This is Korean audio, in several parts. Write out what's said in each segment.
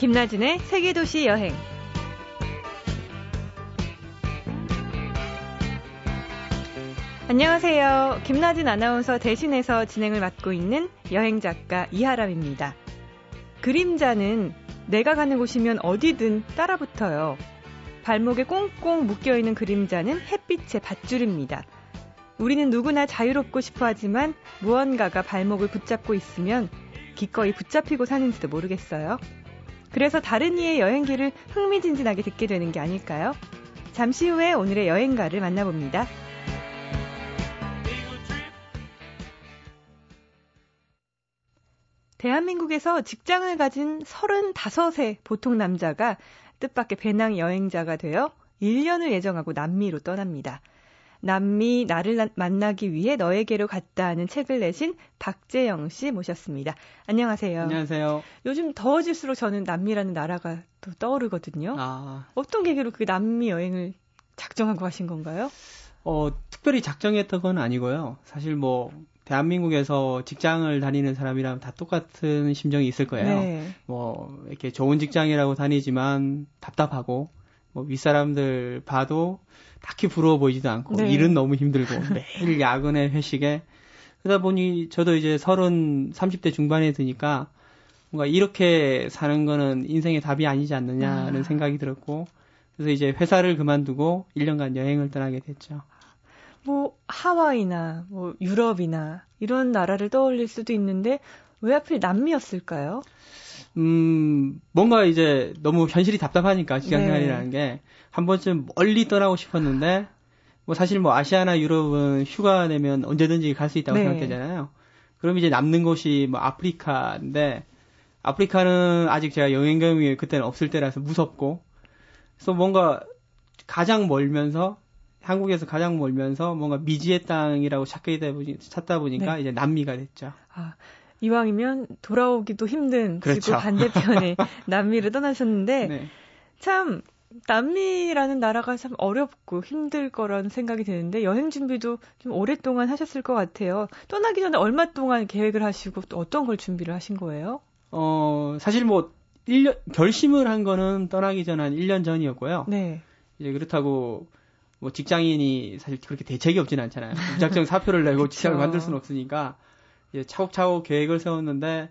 김나진의 세계도시 여행. 안녕하세요. 김나진 아나운서 대신해서 진행을 맡고 있는 여행작가 이하람입니다. 그림자는 내가 가는 곳이면 어디든 따라붙어요. 발목에 꽁꽁 묶여있는 그림자는 햇빛의 밧줄입니다. 우리는 누구나 자유롭고 싶어 하지만 무언가가 발목을 붙잡고 있으면 기꺼이 붙잡히고 사는지도 모르겠어요. 그래서 다른 이의 여행기를 흥미진진하게 듣게 되는 게 아닐까요? 잠시 후에 오늘의 여행가를 만나봅니다. 대한민국에서 직장을 가진 35세 보통 남자가 뜻밖의 배낭 여행자가 되어 1년을 예정하고 남미로 떠납니다. 남미 나를 만나기 위해 너에게로 갔다 하는 책을 내신 박재영 씨 모셨습니다. 안녕하세요. 안녕하세요. 요즘 더워질수록 저는 남미라는 나라가 또 떠오르거든요. 아. 어떤 계기로 그 남미 여행을 작정하고 하신 건가요? 어, 특별히 작정했던 건 아니고요. 사실 뭐 대한민국에서 직장을 다니는 사람이라면 다 똑같은 심정이 있을 거예요. 네. 뭐 이렇게 좋은 직장이라고 다니지만 답답하고 뭐 윗사람들 봐도 딱히 부러워 보이지도 않고 네. 일은 너무 힘들고 매일 야근에 회식에 그러다 보니 저도 이제 서른 30대 중반에 드니까 뭔가 이렇게 사는 거는 인생의 답이 아니지 않느냐는 아. 생각이 들었고 그래서 이제 회사를 그만두고 1년간 여행을 떠나게 됐죠. 뭐 하와이나 뭐 유럽이나 이런 나라를 떠올릴 수도 있는데 왜 하필 남미였을까요? 음, 뭔가 이제 너무 현실이 답답하니까 직장 생활이라는 네. 게한 번쯤 멀리 떠나고 싶었는데 뭐 사실 뭐 아시아나 유럽은 휴가 내면 언제든지 갈 수 있다고 네. 생각되잖아요. 그럼 이제 남는 곳이 뭐 아프리카인데 아프리카는 아직 제가 여행 경험이 그때는 없을 때라서 무섭고 그래서 뭔가 가장 멀면서 한국에서 가장 멀면서 뭔가 미지의 땅이라고 찾게 되 보니, 찾다 보니까 네. 이제 남미가 됐죠. 아, 이왕이면 돌아오기도 힘든 그렇죠. 지구 반대편에 남미를 떠나셨는데 네. 참 남미라는 나라가 참 어렵고 힘들 거라는 생각이 드는데 여행 준비도 좀 오랫동안 하셨을 것 같아요. 떠나기 전에 얼마 동안 계획을 하시고 또 어떤 걸 준비를 하신 거예요? 어, 사실 뭐 1년 결심을 한 거는 떠나기 전 한 1년 전이었고요. 네. 이제 그렇다고 뭐 직장인이 사실 그렇게 대책이 없지는 않잖아요. 무작정 사표를 내고 직장을 만들 수는 없으니까 이제 차곡차곡 계획을 세웠는데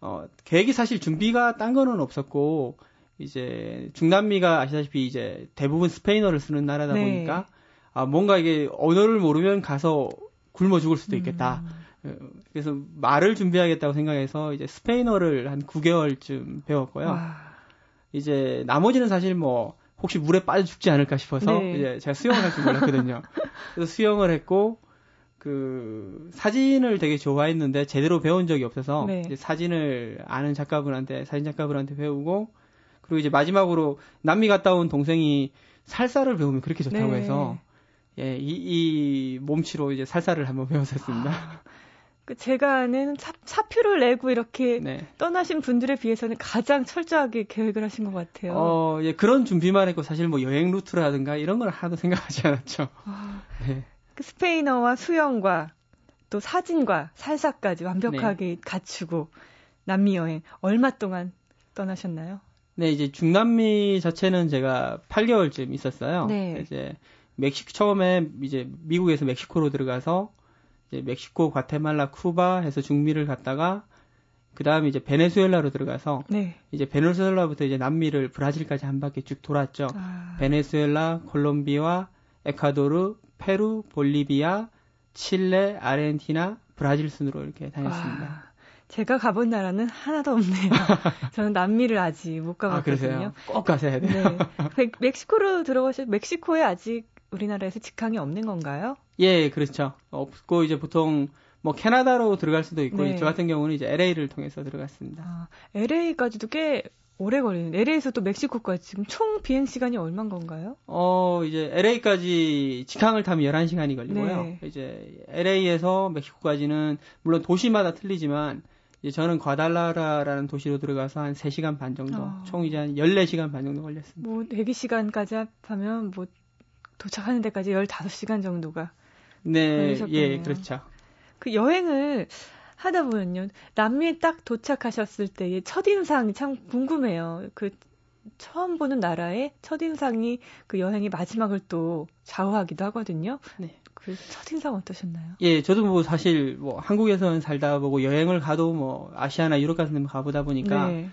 어 계획이 사실 준비가 딴 거는 없었고 이제 중남미가 아시다시피 이제 대부분 스페인어를 쓰는 나라다 네. 보니까 아 뭔가 이게 언어를 모르면 가서 굶어 죽을 수도 있겠다. 음. 어, 그래서 말을 준비하겠다고 생각해서 이제 스페인어를 한 9개월쯤 배웠고요. 와. 이제 나머지는 사실 뭐 혹시 물에 빠져 죽지 않을까 싶어서 네. 이제 제가 수영을 할 줄 몰랐거든요. 그래서 수영을 했고 그 사진을 되게 좋아했는데 제대로 배운 적이 없어서 네. 사진을 아는 작가분한테 사진 작가분한테 배우고 그리고 이제 마지막으로 남미 갔다 온 동생이 살사를 배우면 그렇게 좋다고 네. 해서 예, 이, 이 몸치로 이제 살사를 한번 배웠었습니다. 아, 그 제가 아는 사, 사표를 내고 이렇게 네. 떠나신 분들에 비해서는 가장 철저하게 계획을 하신 것 같아요. 어, 예, 그런 준비만 했고 사실 뭐 여행 루트라든가 이런 걸 하나도 생각하지 않았죠. 아, 네. 그 스페인어와 수영과 또 사진과 살사까지 완벽하게 네. 갖추고 남미 여행 얼마 동안 떠나셨나요? 네, 이제 중남미 자체는 제가 8개월쯤 있었어요. 네. 이제 멕시코 처음에 이제 미국에서 멕시코로 들어가서 이제 멕시코, 과테말라, 쿠바 해서 중미를 갔다가 그 다음에 이제 베네수엘라로 들어가서 네. 이제 베네수엘라부터 이제 남미를 브라질까지 한 바퀴 쭉 돌았죠. 아. 베네수엘라, 콜롬비아, 에콰도르, 페루, 볼리비아, 칠레, 아르헨티나, 브라질 순으로 이렇게 다녔습니다. 와. 제가 가본 나라는 하나도 없네요. 저는 남미를 아직 못 가봤거든요. 아, 꼭 가셔야 돼요. 네. 멕시코로 들어가셔 멕시코에 아직 우리나라에서 직항이 없는 건가요? 예, 그렇죠. 없고 이제 보통 뭐 캐나다로 들어갈 수도 있고 네. 저 같은 경우는 이제 LA를 통해서 들어갔습니다. 아, LA까지도 꽤 오래 걸리는. LA에서 또 멕시코까지 지금 총 비행 시간이 얼마인 건가요? 어, 이제 LA까지 직항을 타면 11시간이 걸리고요. 네. 이제 LA에서 멕시코까지는 물론 도시마다 틀리지만 이제 저는 과달라라라는 도시로 들어가서 한 3시간 반 정도, 어. 총 이제 한 14시간 반 정도 걸렸습니다. 뭐 대기 시간까지 합하면 뭐 도착하는 데까지 15시간 정도가 네, 예, 그렇죠. 그 여행을 하다 보면요. 남미에 딱 도착하셨을 때의 첫인상이 참 궁금해요. 그 처음 보는 나라의 첫인상이 그 여행의 마지막을 또 좌우하기도 하거든요. 네. 그 첫인상 어떠셨나요? 예, 저도 뭐 사실 뭐 한국에서는 살다 보고 여행을 가도 뭐 아시아나 유럽 같은 데 가보다 보니까 네.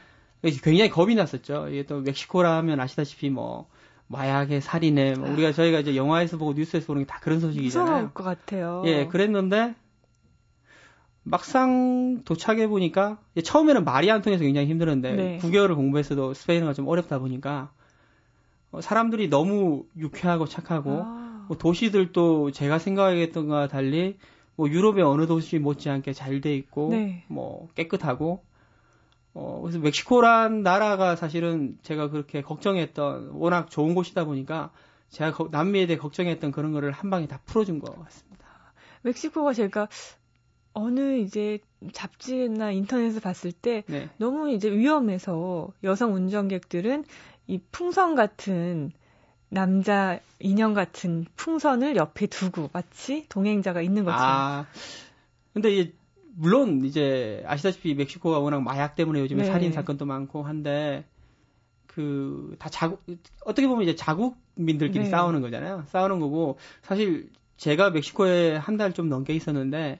굉장히 겁이 났었죠. 이게 또 멕시코라 하면 아시다시피 뭐 마약의 살인에 뭐 우리가 저희가 이제 영화에서 보고 뉴스에서 보는 게 다 그런 소식이잖아요. 무서울 것 같아요. 예, 그랬는데 막상 도착해 보니까 처음에는 말이 안 통해서 굉장히 힘들었는데 네. 9개월을 공부했어도 스페인어가 좀 어렵다 보니까 어, 사람들이 너무 유쾌하고 착하고 아. 뭐 도시들도 제가 생각했던 것과 달리 뭐 유럽의 어느 도시 못지않게 잘 돼 있고 네. 뭐 깨끗하고 어 그래서 멕시코란 나라가 사실은 제가 그렇게 걱정했던 워낙 좋은 곳이다 보니까 제가 남미에 대해 걱정했던 그런 거를 한 방에 다 풀어준 것 같습니다. 멕시코가 제가 어느 이제 잡지나 인터넷에서 봤을 때 네. 너무 이제 위험해서 여성 운전객들은 이 풍선 같은 남자 인형 같은 풍선을 옆에 두고 마치 동행자가 있는 것처럼. 아, 근데 이제 물론 이제 아시다시피 멕시코가 워낙 마약 때문에 요즘에 네. 살인 사건도 많고 한데 그 다 자국 어떻게 보면 이제 자국민들끼리 네. 싸우는 거잖아요. 싸우는 거고 사실 제가 멕시코에 한 달 좀 넘게 있었는데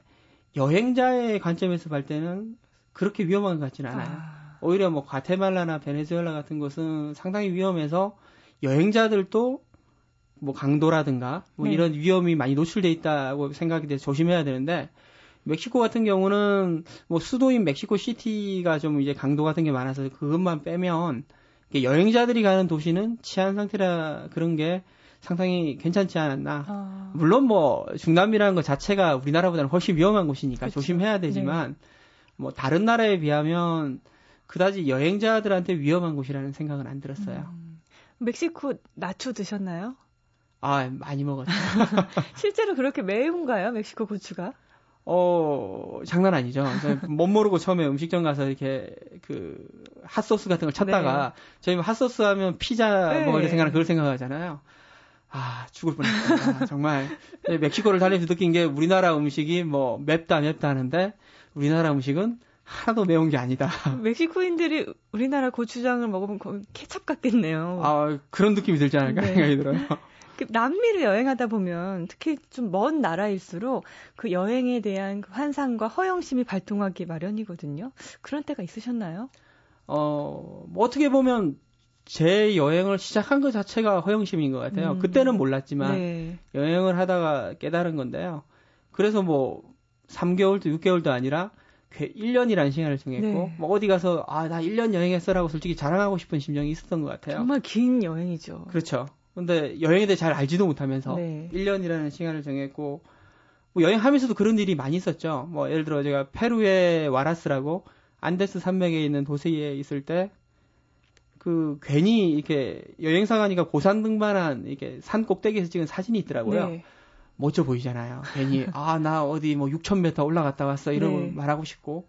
여행자의 관점에서 볼 때는 그렇게 위험한 것 같지는 않아요. 아. 오히려 뭐 과테말라나 베네수엘라 같은 곳은 상당히 위험해서 여행자들도 뭐 강도라든가 뭐 네. 이런 위험이 많이 노출돼 있다고 생각이 돼서 조심해야 되는데 멕시코 같은 경우는 뭐 수도인 멕시코 시티가 좀 이제 강도 같은 게 많아서 그것만 빼면 여행자들이 가는 도시는 치안 상태라 그런 게 상당히 괜찮지 않았나. 아. 물론 뭐 중남미라는 것 자체가 우리나라보다는 훨씬 위험한 곳이니까 그쵸. 조심해야 되지만 네. 뭐 다른 나라에 비하면 그다지 여행자들한테 위험한 곳이라는 생각은 안 들었어요. 음. 멕시코 나초 드셨나요? 아 많이 먹었죠. 실제로 그렇게 매운가요, 멕시코 고추가? 어, 장난 아니죠. 못 모르고 처음에 음식점 가서 이렇게 그 핫소스 같은 걸 찾다가 네. 저희 핫소스 하면 피자 네. 먹을 때 생각하는 그걸 생각하잖아요. 아, 죽을 뻔했다. 아, 정말. 멕시코를 달리면서 느낀 게 우리나라 음식이 뭐 맵다 맵다 하는데 우리나라 음식은 하나도 매운 게 아니다. 멕시코인들이 우리나라 고추장을 먹으면 거의 케찹 같겠네요. 아, 그런 느낌이 들지 않을까 네. 생각이 들어요. 그 남미를 여행하다 보면 특히 좀 먼 나라일수록 그 여행에 대한 그 환상과 허영심이 발동하기 마련이거든요. 그런 때가 있으셨나요? 어, 뭐 어떻게 보면 제 여행을 시작한 것 자체가 허영심인 것 같아요. 음. 그때는 몰랐지만 네. 여행을 하다가 깨달은 건데요. 그래서 뭐 3개월도 6개월도 아니라 1년이라는 시간을 정했고 네. 뭐 어디 가서 아 나 1년 여행했어라고 솔직히 자랑하고 싶은 심정이 있었던 것 같아요. 정말 긴 여행이죠. 그렇죠. 근데 여행에 대해 잘 알지도 못하면서 네. 1년이라는 시간을 정했고 뭐 여행하면서도 그런 일이 많이 있었죠. 뭐 예를 들어 제가 페루의 와라스라고 안데스 산맥에 있는 도시에 있을 때 그 괜히 이렇게 여행사 가니까 고산 등반한 이렇게 산 꼭대기에서 찍은 사진이 있더라고요. 네. 멋져 보이잖아요. 괜히 아 나 어디 뭐 6,000m 올라갔다 왔어 이러고 네. 말하고 싶고.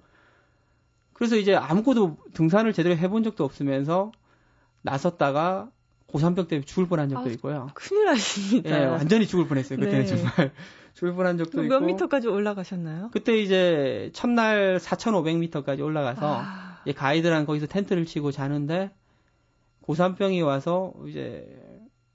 그래서 이제 아무것도 등산을 제대로 해본 적도 없으면서 나섰다가 고산병 때문에 죽을 뻔한 적도 아, 있고요. 큰일 나십니다. 예, 완전히 죽을 뻔했어요. 그때는 네. 정말 죽을 뻔한 적도 몇 있고. 몇 미터까지 올라가셨나요? 그때 이제 첫날 4,500m까지 올라가서 아. 가이드랑 거기서 텐트를 치고 자는데 고산병이 와서 이제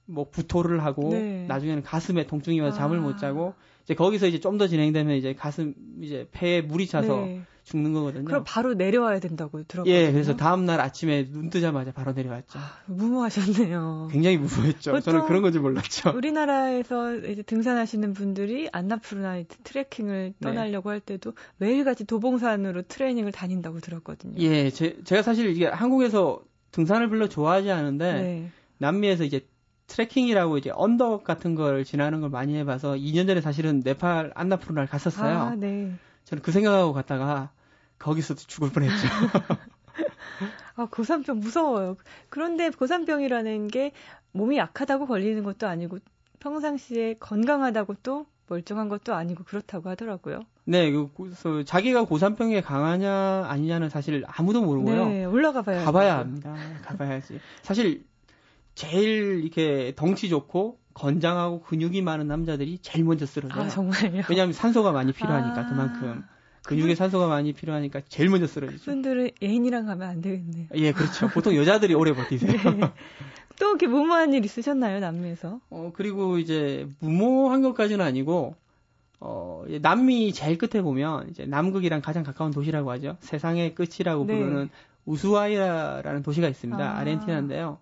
뭐 구토를 하고 네. 나중에는 가슴에 통증이 와서 잠을 아. 못 자고 이제 거기서 이제 좀 더 진행되면 이제 가슴 이제 폐에 물이 차서 네. 죽는 거거든요. 그럼 바로 내려와야 된다고 들었거든요. 예, 그래서 다음 날 아침에 눈 뜨자마자 바로 내려왔죠. 아, 무모하셨네요. 굉장히 무모했죠. 저는 그런 건지 몰랐죠. 우리나라에서 이제 등산하시는 분들이 안나푸르나 트레킹을 네. 떠나려고 네. 할 때도 매일같이 도봉산으로 트레이닝을 다닌다고 들었거든요. 예, 제, 제가 사실 이게 한국에서 등산을 별로 좋아하지 않은데 네. 남미에서 이제 트레킹이라고 이제 언덕 같은 걸 지나는 걸 많이 해봐서 2년 전에 사실은 네팔 안나푸르나를 갔었어요. 아, 네. 저는 그 생각하고 갔다가 거기서도 죽을 뻔했죠. 아 고산병 무서워요. 그런데 고산병이라는 게 몸이 약하다고 걸리는 것도 아니고 평상시에 건강하다고 또 멀쩡한 것도 아니고 그렇다고 하더라고요. 네, 그, 자기가 고산병에 강하냐 아니냐는 사실 아무도 모르고요. 네, 올라가 봐야 가봐야 합니다. 가봐야지. 사실 제일 이렇게 덩치 좋고 건장하고 근육이 많은 남자들이 제일 먼저 쓰러져요. 아, 정말요? 왜냐하면 산소가 많이 필요하니까 아, 그만큼. 근육에 산소가 많이 필요하니까 제일 먼저 쓰러지죠. 분들은 애인이랑 가면 안 되겠네요. 예, 그렇죠. 보통 여자들이 오래 버티세요. 네. 또 이렇게 무모한 일 있으셨나요, 남미에서? 어, 그리고 이제 무모한 것까지는 아니고 어, 남미 제일 끝에 보면 이제 남극이랑 가장 가까운 도시라고 하죠. 세상의 끝이라고 네. 부르는 우수아이라라는 도시가 있습니다. 아. 아르헨티나인데요.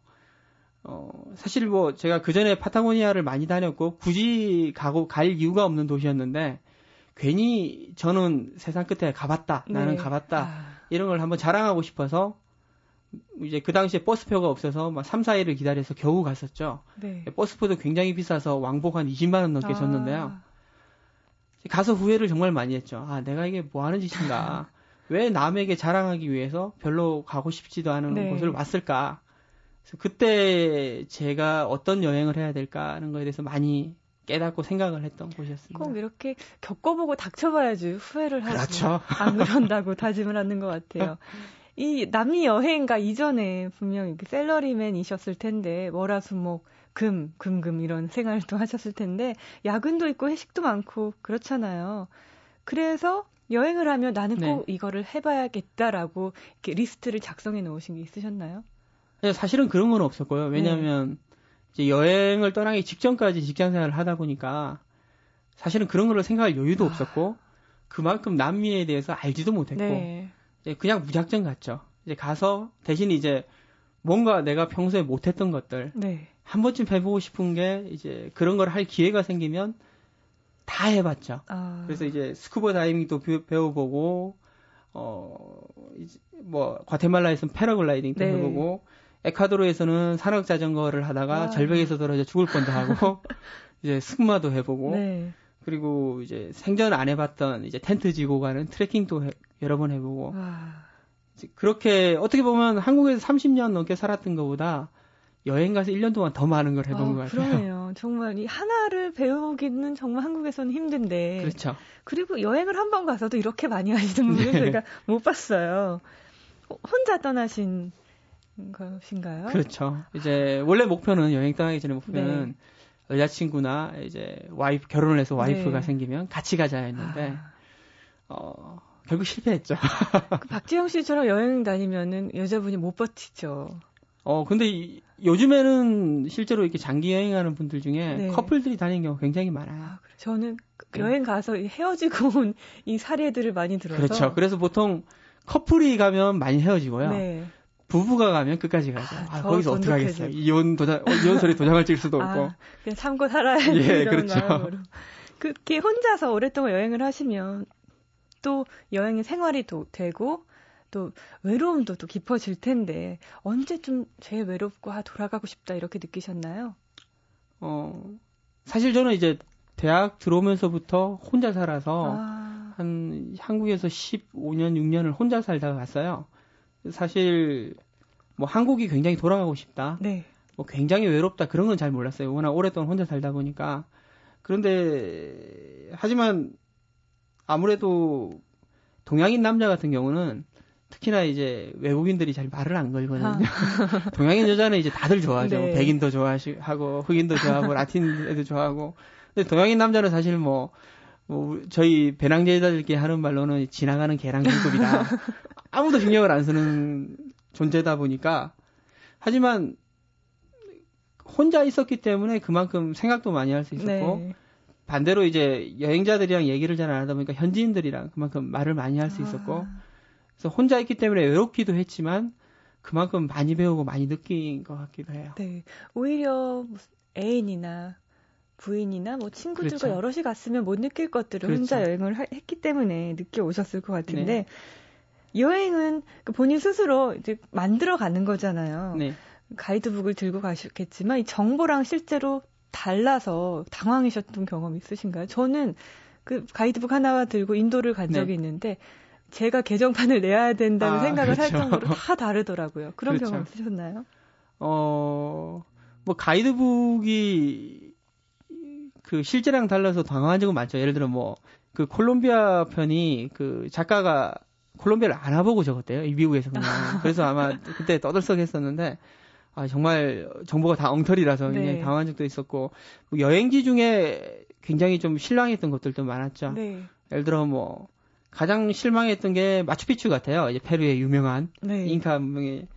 어, 사실 뭐 제가 그 전에 파타고니아를 많이 다녔고 굳이 가고 갈 이유가 없는 도시였는데 괜히 저는 세상 끝에 가봤다. 나는 네. 가봤다. 아. 이런 걸 한번 자랑하고 싶어서 이제 그 당시에 버스표가 없어서 막 3, 4일을 기다려서 겨우 갔었죠. 네. 버스표도 굉장히 비싸서 왕복 한 20만 원 넘게 줬는데요. 아. 가서 후회를 정말 많이 했죠. 아, 내가 이게 뭐 하는 짓인가. 왜 남에게 자랑하기 위해서 별로 가고 싶지도 않은 네. 곳을 왔을까. 그래서 그때 제가 어떤 여행을 해야 될까 하는 거에 대해서 많이 깨닫고 생각을 했던 곳이었습니다. 꼭 이렇게 겪어보고 닥쳐봐야지 후회를 하지. 그렇죠. 안 그런다고 다짐을 하는 것 같아요. 이 남미 여행가 이전에 분명 셀러리맨이셨을 텐데 월화수목 금, 금 금 이런 생활도 하셨을 텐데 야근도 있고 회식도 많고 그렇잖아요. 그래서 여행을 하면 나는 꼭 네. 이거를 해봐야겠다라고 이렇게 리스트를 작성해 놓으신 게 있으셨나요? 네, 사실은 그런 건 없었고요. 왜냐하면 네. 이제 여행을 떠나기 직전까지 직장 생활을 하다 보니까 사실은 그런 거를 생각할 여유도 아. 없었고 그만큼 남미에 대해서 알지도 못했고 네. 이제 그냥 무작정 갔죠. 이제 가서 대신 이제 뭔가 내가 평소에 못했던 것들 네. 한 번쯤 해보고 싶은 게 이제 그런 걸 할 기회가 생기면 다 해봤죠. 아. 그래서 이제 스쿠버 다이빙도 배워보고 어 이제 뭐 과테말라에서는 패러글라이딩도 네. 해보고 에콰도르에서는 산악 자전거를 하다가 와. 절벽에서 떨어져 죽을 뻔도 하고 이제 승마도 해보고 네. 그리고 이제 생전 안 해봤던 이제 텐트 지고 가는 트레킹도 해, 여러 번 해보고 와. 그렇게 어떻게 보면 한국에서 30년 넘게 살았던 것보다 여행 가서 1년 동안 더 많은 걸 해본 어, 것 같아요. 그러네요. 정말 이 하나를 배우기는 정말 한국에서는 힘든데. 그렇죠. 그리고 여행을 한 번 가서도 이렇게 많이 하시는 분을 네. 제가 못 봤어요. 혼자 떠나신 것인가요? 그렇죠. 이제 원래 목표는 여행 떠나기 전에 목표는 네. 여자친구나 이제 와이프 결혼을 해서 와이프가 네. 생기면 같이 가자였는데 아. 어 결국 실패했죠. 그 박지영 씨처럼 여행 다니면은 여자분이 못 버티죠. 어, 근데 이, 요즘에는 실제로 이렇게 장기 여행하는 분들 중에 네. 커플들이 다니는 경우가 굉장히 많아요. 아, 저는 그 여행 가서 헤어지고 온 이 사례들을 많이 들어서. 그렇죠. 그래서 보통 커플이 가면 많이 헤어지고요. 네. 부부가 가면 끝까지 가죠. 아, 아 거기서 어떻게 하겠어요? 이혼 도장, 어, 이혼 소리 도장을 찍을 수도 없고. 아, 그냥 참고 살아야 지 예, 그렇죠. 마음으로. 그렇게 혼자서 오랫동안 여행을 하시면 또 여행의 생활이 도, 되고 또 외로움도 또 깊어질 텐데 언제쯤 제일 외롭고 아 돌아가고 싶다 이렇게 느끼셨나요? 어 사실 저는 이제 대학 들어오면서부터 혼자 살아서 아. 한 한국에서 15년 6년을 혼자 살다가 갔어요. 사실 뭐 한국이 굉장히 돌아가고 싶다. 네. 뭐 굉장히 외롭다 그런 건 잘 몰랐어요. 워낙 오랫동안 혼자 살다 보니까. 그런데 하지만 아무래도 동양인 남자 같은 경우는 특히나 이제 외국인들이 잘 말을 안 걸거든요. 아. 동양인 여자는 이제 다들 좋아하죠. 네. 백인도 좋아하고 흑인도 좋아하고 라틴 애도 좋아하고. 근데 동양인 남자는 사실 뭐, 뭐 저희 배낭제자들끼리 하는 말로는 지나가는 계란국급이다. 아무도 신경을 안 쓰는 존재다 보니까 하지만 혼자 있었기 때문에 그만큼 생각도 많이 할 수 있었고 네. 반대로 이제 여행자들이랑 얘기를 잘 안 하다 보니까 현지인들이랑 그만큼 말을 많이 할 수 있었고 아. 그래서 혼자 있기 때문에 외롭기도 했지만 그만큼 많이 배우고 많이 느낀 것 같기도 해요. 네. 오히려 애인이나 부인이나 뭐 친구들과 그렇죠. 여럿이 갔으면 못 느낄 것들을 그렇죠. 혼자 여행을 하, 했기 때문에 느껴 오셨을 것 같은데 네. 여행은 그 본인 스스로 이제 만들어 가는 거잖아요. 네. 가이드북을 들고 가셨겠지만 이 정보랑 실제로 달라서 당황하셨던 경험 있으신가요? 저는 그 가이드북 하나 들고 인도를 간 적이 네. 있는데 제가 개정판을 내야 된다는 아, 생각을 그렇죠. 할 정도로 다 다르더라고요. 그런 그렇죠. 경험 있으셨나요? 어, 뭐 가이드북이 그 실제랑 달라서 당황한 적은 많죠. 예를 들어 뭐 그 콜롬비아 편이 그 작가가 콜롬비아를 안 와보고 적었대요. 이 미국에서 그냥. 그래서 아마 그때 떠들썩했었는데 아 정말 정보가 다 엉터리라서 굉장히 네. 당황한 적도 있었고 뭐 여행지 중에 굉장히 좀 실망했던 것들도 많았죠. 네. 예를 들어 뭐 가장 실망했던 게 마추픽추 같아요. 이제 페루의 유명한 네. 잉카 문명의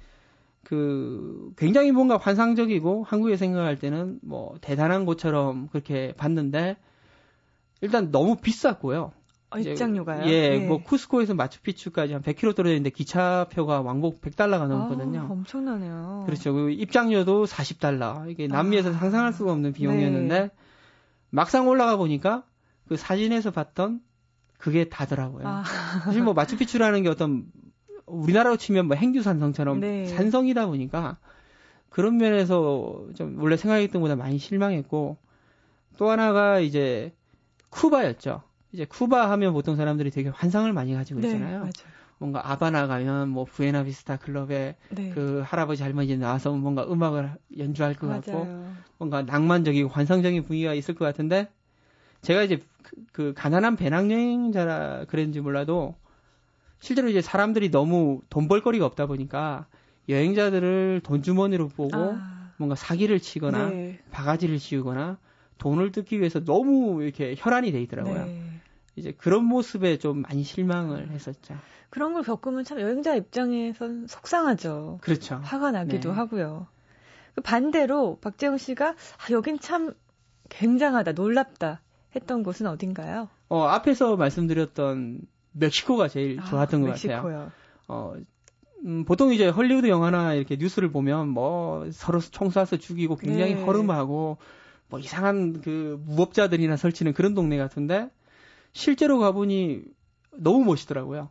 그 굉장히 뭔가 환상적이고 한국에 생각할 때는 뭐 대단한 곳처럼 그렇게 봤는데 일단 너무 비쌌고요. 어, 입장료가요? 예, 네. 뭐 쿠스코에서 마추픽추까지 한 100km 떨어져 있는데 기차표가 왕복 100달러가 넘거든요. 아, 엄청나네요. 그렇죠. 그 입장료도 40달러. 이게 남미에서 아, 상상할 수가 없는 비용이었는데 네. 막상 올라가 보니까 그 사진에서 봤던 그게 다더라고요. 아. 사실 뭐 마추픽추라는 게 어떤 우리나라로 치면 뭐 행주산성처럼 네. 산성이다 보니까 그런 면에서 좀 원래 생각했던 것보다 많이 실망했고 또 하나가 이제 쿠바였죠. 이제 쿠바 하면 보통 사람들이 되게 환상을 많이 가지고 네, 있잖아요. 네, 뭔가 아바나 가면 뭐 부에나비스타 클럽에 네. 그 할아버지 할머니 나와서 뭔가 음악을 연주할 것 맞아요. 같고 뭔가 낭만적이고 환상적인 분위기가 있을 것 같은데 제가 이제 그, 그 가난한 배낭여행자라 그랬는지 몰라도 실제로 이제 사람들이 너무 돈 벌거리가 없다 보니까 여행자들을 돈 주머니로 보고 아. 뭔가 사기를 치거나 네. 바가지를 씌우거나 돈을 뜯기 위해서 너무 이렇게 혈안이 돼 있더라고요. 네. 이제 그런 모습에 좀 많이 실망을 했었죠. 그런 걸 겪으면 참 여행자 입장에선 속상하죠. 그렇죠. 화가 나기도 네. 하고요. 그 반대로 박재영 씨가 아, 여긴 참 굉장하다, 놀랍다 했던 곳은 어딘가요? 어, 앞에서 말씀드렸던 멕시코가 제일 아, 좋았던 아, 것 멕시코요. 같아요. 어, 음, 보통 이제 헐리우드 영화나 이렇게 뉴스를 보면 뭐 서로 총 쏴서 죽이고 굉장히 네. 허름하고 뭐 이상한 그 무법자들이나 설치는 그런 동네 같은데 실제로 가보니 너무 멋있더라고요.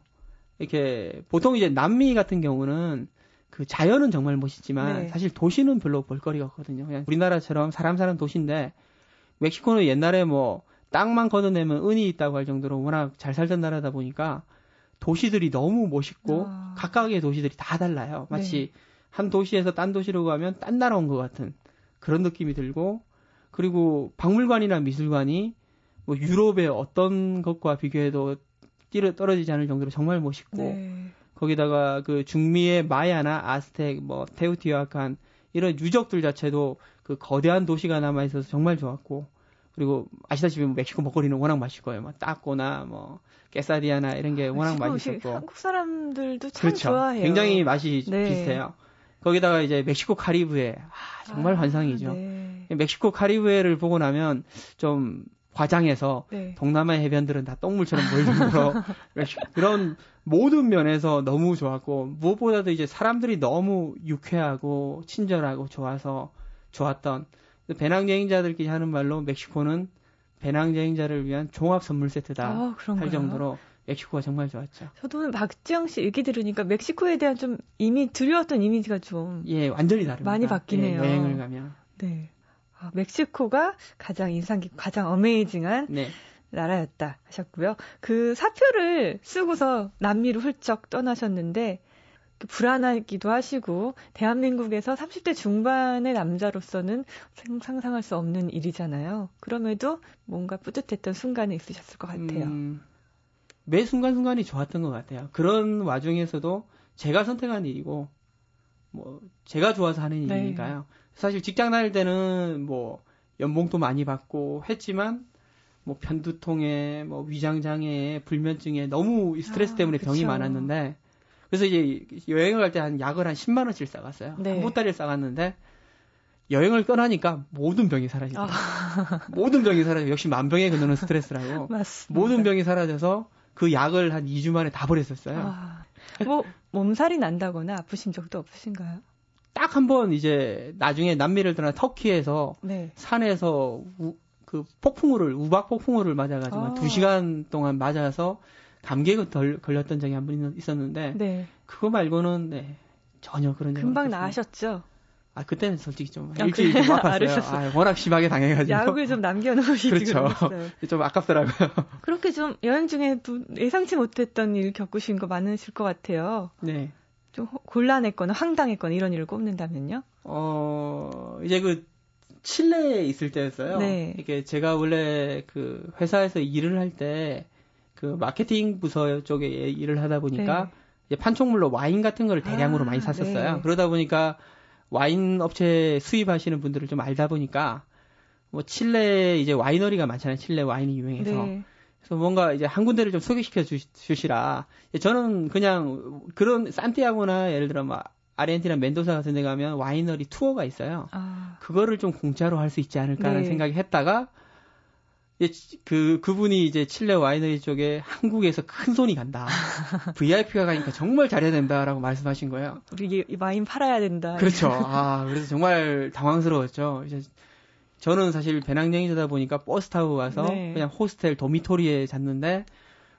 이렇게 보통 이제 남미 같은 경우는 그 자연은 정말 멋있지만 네. 사실 도시는 별로 볼거리가 없거든요. 그냥 우리나라처럼 사람 사는 도시인데 멕시코는 옛날에 뭐 땅만 걷어내면 은이 있다고 할 정도로 워낙 잘 살던 나라다 보니까 도시들이 너무 멋있고 아. 각각의 도시들이 다 달라요. 마치 네. 한 도시에서 딴 도시로 가면 딴 나라 온 것 같은 그런 느낌이 들고 그리고 박물관이나 미술관이 뭐 유럽의 어떤 것과 비교해도 뛰어 떨어지지 않을 정도로 정말 멋있고 네. 거기다가 그 중미의 마야나 아스텍 뭐 테오티와칸 이런 유적들 자체도 그 거대한 도시가 남아 있어서 정말 좋았고 그리고 아시다시피 뭐 멕시코 먹거리는 워낙 맛있고요. 뭐 따꼬나 뭐 깨사디아나 이런 게 워낙 맛있었고 한국 사람들도 참 그렇죠. 좋아해요. 굉장히 맛이 네. 비슷해요. 거기다가 이제 멕시코 카리브해 아, 정말 아, 환상이죠. 네. 멕시코 카리브해를 보고 나면 좀 과장해서 네. 동남아 해변들은 다 똥물처럼 보일 정도로 그런 모든 면에서 너무 좋았고 무엇보다도 이제 사람들이 너무 유쾌하고 친절하고 좋아서 좋았던 배낭 여행자들끼리 하는 말로 멕시코는 배낭 여행자를 위한 종합 선물 세트다 아, 할 정도로 멕시코가 정말 좋았죠. 저도 박지영 씨 얘기 들으니까 멕시코에 대한 좀 이미 두려웠던 이미지가 좀 예, 완전히 다릅니다. 많이 바뀌네요. 예, 여행을 가면. 네. 아, 멕시코가 가장 인상 깊고 가장 어메이징한 네. 나라였다 하셨고요. 그 사표를 쓰고서 남미로 훌쩍 떠나셨는데 불안하기도 하시고 대한민국에서 30대 중반의 남자로서는 상상할 수 없는 일이잖아요. 그럼에도 뭔가 뿌듯했던 순간이 있으셨을 것 같아요. 음, 매 순간순간이 좋았던 것 같아요. 그런 와중에서도 제가 선택한 일이고 뭐 제가 좋아서 하는 네. 일이니까요. 사실 직장 다닐 때는 뭐 연봉도 많이 받고 했지만 뭐 편두통에 뭐 위장 장애, 불면증에 너무 스트레스 아, 때문에 병이 많았는데 그래서 이제 여행을 갈 때 한 약을 한 10만 원씩 싸갔어요. 네. 한 보따리를 싸갔는데 여행을 떠나니까 모든 병이 사라지더라고요. 아. 모든 병이 사라져. 역시 만병의 근원은 스트레스라고. 맞습니다. 모든 병이 사라져서 그 약을 한 2주 만에 다 버렸었어요. 아. 뭐 몸살이 난다거나 아프신 적도 없으신가요? 딱 한 번 이제 나중에 남미를 떠나 터키에서 네. 산에서 우, 그 폭풍우를 우박 폭풍우를 맞아가지고 아. 2시간 동안 맞아서 감기에 덜 걸렸던 적이 한 번 있었는데 네. 그거 말고는 네, 전혀 그런 적이 금방 나으셨죠? 아 그때는 솔직히 좀 아, 일주일 좀 아팠어요. 아, 워낙 심하게 당해가지고 약을 좀 남겨놓으시고 그렇죠. 좀 아깝더라고요. 그렇게 좀 여행 중에 예상치 못했던 일 겪으신 거 많으실 것 같아요. 네. 좀 곤란했거나 황당했거나 이런 일을 꼽는다면요? 어 이제 그 칠레에 있을 때였어요. 네. 이게 제가 원래 그 회사에서 일을 할 때 그 마케팅 부서 쪽에 일을 하다 보니까 네. 판촉물로 와인 같은 거를 대량으로 아, 많이 샀었어요. 네. 그러다 보니까 와인 업체 수입하시는 분들을 좀 알다 보니까 뭐 칠레 이제 와이너리가 많잖아요. 칠레 와인이 유명해서 네. 그래서 뭔가 이제 한 군데를 좀 소개시켜 주, 시 라 저는 그냥 그런 산티아고나 예를 들어 막 아르헨티나 멘도사 같은 데 가면 와이너리 투어가 있어요. 아. 그거를 좀 공짜로 할 수 있지 않을까라는 네. 생각이 했다가 그 그분이 이제 칠레 와이너리 쪽에 한국에서 큰 손이 간다. VIP가 가니까 정말 잘해야 된다라고 말씀하신 거예요. 우리 와인 팔아야 된다. 그렇죠. 아 그래서 정말 당황스러웠죠. 이제 저는 사실 배낭여행이다 보니까 버스 타고 가서 네. 그냥 호스텔 도미토리에 잤는데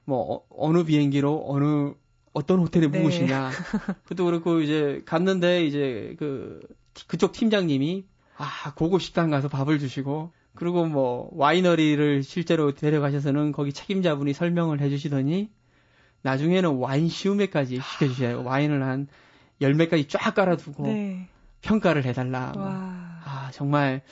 뭐 어, 느 비행기로 어느 어떤 호텔에 네. 묵으시냐. 그것도 그렇고 이제 갔는데 이제 그 그쪽 팀장님이 아 고급 식당 가서 밥을 주시고 그리고 뭐 와이너리를 실제로 데려가셔서는 거기 책임자분이 설명을 해주시더니 나중에는 와인 시음회까지 시켜주셔요. 와인을 한 열매까지 쫙 깔아두고 네. 평가를 해달라. 뭐. 아 정말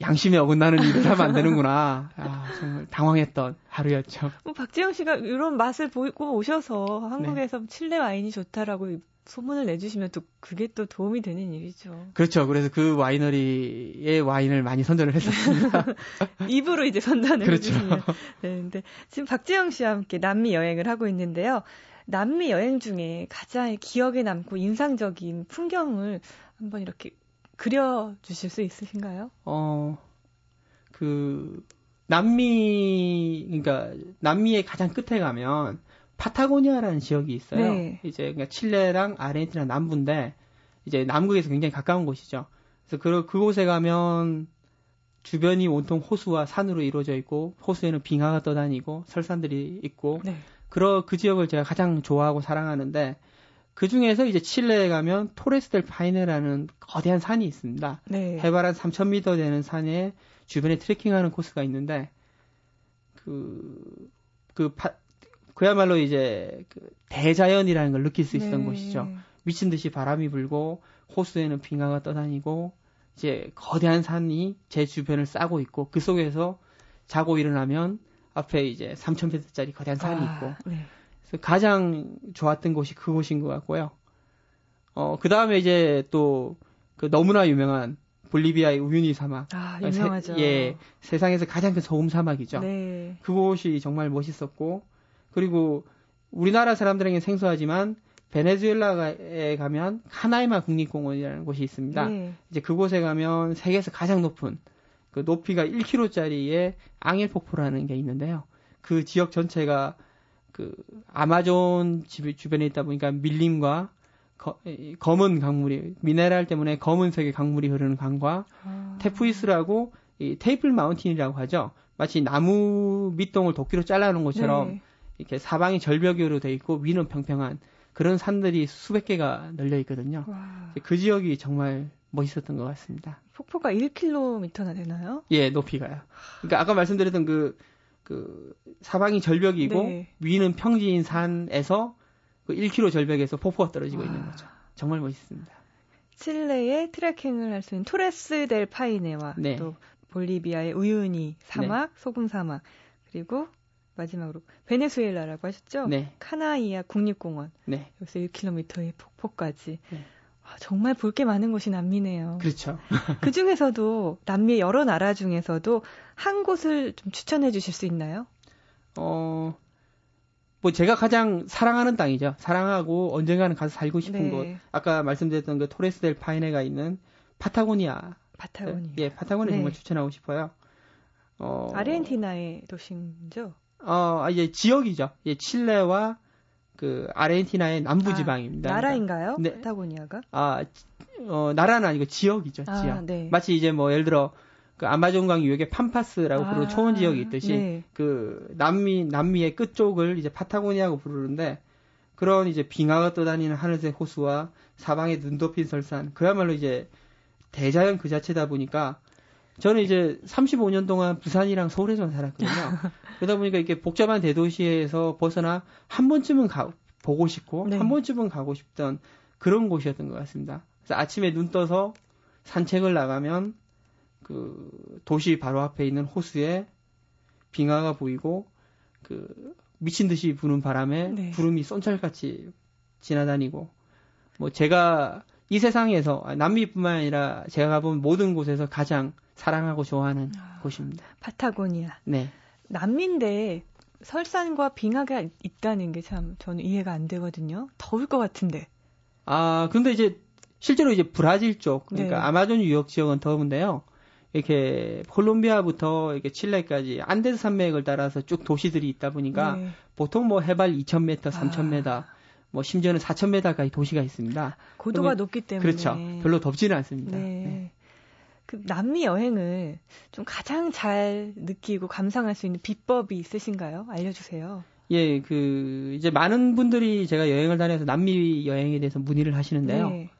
양심에 어긋나는 일을 하면 안 되는구나. 아, 정말 당황했던 하루였죠. 뭐 박지영 씨가 이런 맛을 보고 오셔서 한국에서 네. 칠레 와인이 좋다라고 소문을 내주시면 또 그게 또 도움이 되는 일이죠. 그렇죠. 그래서 그 와이너리의 와인을 많이 선전을 했었습니다. 입으로 이제 선전을 그렇죠. 해주시면. 네, 근데 지금 박지영 씨와 함께 남미 여행을 하고 있는데요. 남미 여행 중에 가장 기억에 남고 인상적인 풍경을 한번 이렇게 그려 주실 수 있으신가요? 어, 그, 남미, 그러니까, 남미의 가장 끝에 가면, 파타고니아라는 지역이 있어요. 네. 이제, 그러니까 칠레랑 아르헨티나 남부인데, 이제 남극에서 굉장히 가까운 곳이죠. 그래서 그, 그곳에 가면, 주변이 온통 호수와 산으로 이루어져 있고, 호수에는 빙하가 떠다니고, 설산들이 있고, 네. 그러, 그 지역을 제가 가장 좋아하고 사랑하는데, 그 중에서 이제 칠레에 가면 토레스델 파이네라는 거대한 산이 있습니다. 네. 해발 한 3,000m 되는 산에 주변에 트레킹하는 코스가 있는데 그, 그, 파, 그야말로 이제 그 대자연이라는 걸 느낄 수 있었던 네. 곳이죠. 미친 듯이 바람이 불고 호수에는 빙하가 떠다니고 이제 거대한 산이 제 주변을 싸고 있고 그 속에서 자고 일어나면 앞에 이제 3,000m짜리 거대한 산이 아, 있고 네. 가장 좋았던 곳이 그곳인 것 같고요. 어, 그 다음에 이제 또, 그 너무나 유명한 볼리비아의 우유니 사막. 아, 유명하죠. 세, 예, 세상에서 가장 큰 소금 사막이죠. 네. 그곳이 정말 멋있었고, 그리고 우리나라 사람들에게 생소하지만, 베네수엘라에 가면 카나이마 국립공원이라는 곳이 있습니다. 네. 이제 그곳에 가면 세계에서 가장 높은 그 높이가 1km짜리의 앙일 폭포라는 게 있는데요. 그 지역 전체가 그 아마존 집 주변에 있다 보니까 밀림과 거, 검은 강물이 미네랄 때문에 검은색의 강물이 흐르는 강과 아. 테프이스라고 이 테이플 마운틴이라고 하죠. 마치 나무 밑동을 도끼로 잘라놓은 것처럼 네. 이렇게 사방이 절벽으로 돼 있고 위는 평평한 그런 산들이 수백 개가 널려 있거든요. 와. 그 지역이 정말 멋있었던 것 같습니다. 폭포가 1km나 되나요? 예, 높이가요. 그러니까 아까 말씀드렸던 그 그 사방이 절벽이고 네. 위는 평지인 산에서 그 1km 절벽에서 폭포가 떨어지고 와. 있는 거죠. 정말 멋있습니다. 칠레의 트레킹을 할 수 있는 토레스 델 파이네와 네. 또 볼리비아의 우유니 사막, 네. 소금 사막 그리고 마지막으로 베네수엘라라고 하셨죠? 네. 카나이아 국립공원. 네. 여기서 1km의 폭포까지. 네. 아, 정말 볼 게 많은 곳이 남미네요. 그렇죠. 그 중에서도 남미 여러 나라 중에서도 한 곳을 좀 추천해 주실 수 있나요? 어, 뭐 제가 가장 사랑하는 땅이죠. 사랑하고 언젠가는 가서 살고 싶은 네. 곳. 아까 말씀드렸던 그 토레스 델 파이네가 있는 파타고니아. 파타고니아. 예, 파타고니아 네. 정말 추천하고 싶어요. 어, 아르헨티나의 도시죠? 어, 아, 예, 지역이죠. 예, 칠레와 그 아르헨티나의 남부 지방입니다. 아, 나라인가요? 네. 파타고니아가? 아, 어, 나라는 아니고 지역이죠. 아, 지역. 네. 마치 이제 뭐 예를 들어 그 아마존강 유역에 판파스라고 아, 부르는 초원 지역이 있듯이 네. 그 남미 남미의 끝쪽을 이제 파타고니아고 부르는데 그런 이제 빙하가 떠다니는 하늘색 호수와 사방에 눈 덮인 설산 그야말로 이제 대자연 그 자체다 보니까 저는 이제 35년 동안 부산이랑 서울에서만 살았거든요. 그러다 보니까 이렇게 복잡한 대도시에서 벗어나 한 번쯤은 가, 보고 싶고 네. 한 번쯤은 가고 싶던 그런 곳이었던 것 같습니다. 그래서 아침에 눈 떠서 산책을 나가면 그 도시 바로 앞에 있는 호수에 빙하가 보이고 그 미친 듯이 부는 바람에 네. 구름이 쏜철같이 지나다니고 뭐 제가 이 세상에서 남미뿐만 아니라 제가 가본 모든 곳에서 가장 사랑하고 좋아하는 아, 곳입니다. 파타고니아. 네. 남미인데 설산과 빙하가 있다는 게 참 저는 이해가 안 되거든요. 더울 것 같은데. 아, 근데 이제 실제로 이제 브라질 쪽, 그러니까 네. 아마존 유역 지역은 더운데요. 이렇게 콜롬비아부터 이렇게 칠레까지 안데스 산맥을 따라서 쭉 도시들이 있다 보니까 네. 보통 뭐 해발 2,000m, 3,000m, 아. 뭐 심지어는 4,000m까지 도시가 있습니다. 고도가 높기 때문에 그렇죠. 별로 덥지는 않습니다. 네. 네. 그 남미 여행을 좀 가장 잘 느끼고 감상할 수 있는 비법이 있으신가요? 알려주세요. 예, 그 이제 많은 분들이 제가 여행을 다녀서 남미 여행에 대해서 문의를 하시는데요. 네.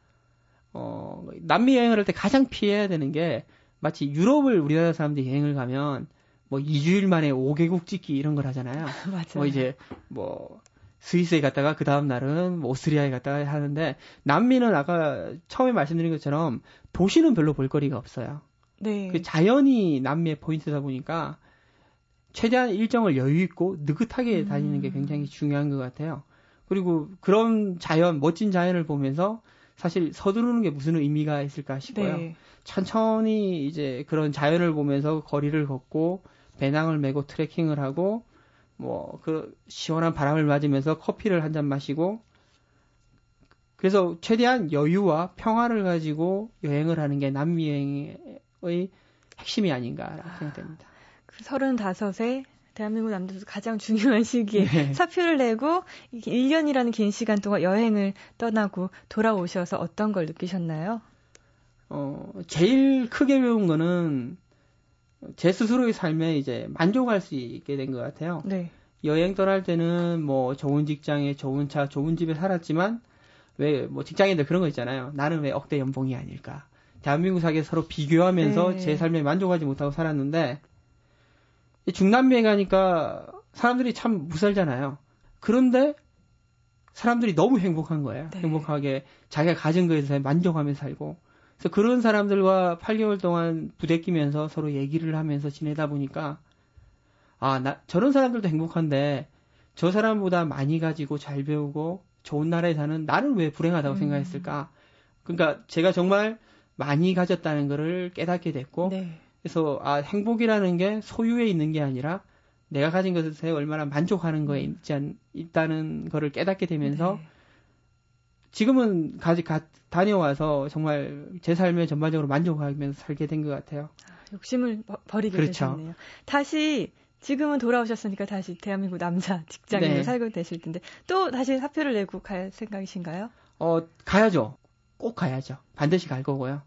어, 남미 여행을 할 때 가장 피해야 되는 게 마치 유럽을 우리나라 사람들이 여행을 가면 뭐 2주일 만에 5개국 찍기 이런 걸 하잖아요. 맞아요. 뭐 이제 뭐 스위스에 갔다가 그 다음 날은 뭐 오스트리아에 갔다가 하는데 남미는 아까 처음에 말씀드린 것처럼 도시는 별로 볼거리가 없어요. 네. 그 자연이 남미의 포인트다 보니까 최대한 일정을 여유 있고 느긋하게 음. 다니는 게 굉장히 중요한 것 같아요. 그리고 그런 자연, 멋진 자연을 보면서 사실 서두르는 게 무슨 의미가 있을까 싶어요. 네. 천천히 이제 그런 자연을 보면서 거리를 걷고 배낭을 메고 트레킹을 하고 뭐 그 시원한 바람을 맞으면서 커피를 한 잔 마시고 그래서 최대한 여유와 평화를 가지고 여행을 하는 게 남미 여행의 핵심이 아닌가 생각됩니다. 그 35세 대한민국 남자도 가장 중요한 시기에 네. 사표를 내고 1년이라는 긴 시간 동안 여행을 떠나고 돌아오셔서 어떤 걸 느끼셨나요? 어, 제일 크게 배운 거는 제 스스로의 삶에 이제 만족할 수 있게 된 것 같아요. 네. 여행 떠날 때는 뭐 좋은 직장에 좋은 차, 좋은 집에 살았지만 왜 뭐 직장인들 그런 거 있잖아요. 나는 왜 억대 연봉이 아닐까? 대한민국 사계 서로 비교하면서 네. 제 삶에 만족하지 못하고 살았는데 중남미에 가니까 사람들이 참 무살잖아요. 그런데 사람들이 너무 행복한 거예요. 네. 행복하게 자기가 가진 거에서 만족하며 살고. 그래서 그런 사람들과 8개월 동안 부대끼면서 서로 얘기를 하면서 지내다 보니까 아, 나, 저런 사람들도 행복한데 저 사람보다 많이 가지고 잘 배우고 좋은 나라에 사는 나는 왜 불행하다고 음. 생각했을까? 그러니까 제가 정말 많이 가졌다는 거를 깨닫게 됐고 네. 그래서 아 행복이라는 게 소유에 있는 게 아니라 내가 가진 것에 얼마나 만족하는 거에 음. 있지 않, 있다는 거를 깨닫게 되면서 네. 지금은 가지 가, 다녀와서 정말 제 삶에 전반적으로 만족하면서 살게 된 것 같아요. 아, 욕심을 버리게 그렇죠. 되셨네요. 다시 지금은 돌아오셨으니까 다시 대한민국 남자 직장인으로 네. 살고 되실 텐데 또 다시 사표를 내고 갈 생각이신가요? 어 가야죠. 꼭 가야죠. 반드시 갈 거고요.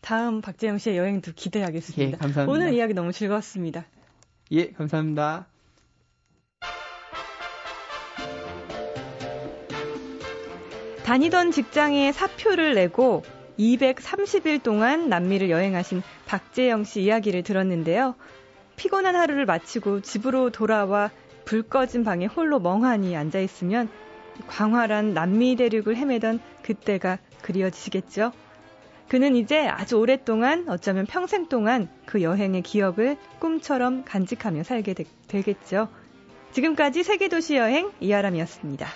다음 박재영 씨의 여행도 기대하겠습니다. 예, 감사합니다. 오늘 이야기 너무 즐거웠습니다. 예, 감사합니다. 다니던 직장에 사표를 내고 230일 동안 남미를 여행하신 박재영 씨 이야기를 들었는데요. 피곤한 하루를 마치고 집으로 돌아와 불 꺼진 방에 홀로 멍하니 앉아 있으면 광활한 남미 대륙을 헤매던 그때가 그리워지시겠죠? 그는 이제 아주 오랫동안 어쩌면 평생 동안 그 여행의 기억을 꿈처럼 간직하며 살게 되, 겠죠 지금까지 세계도시 여행 이하람이었습니다.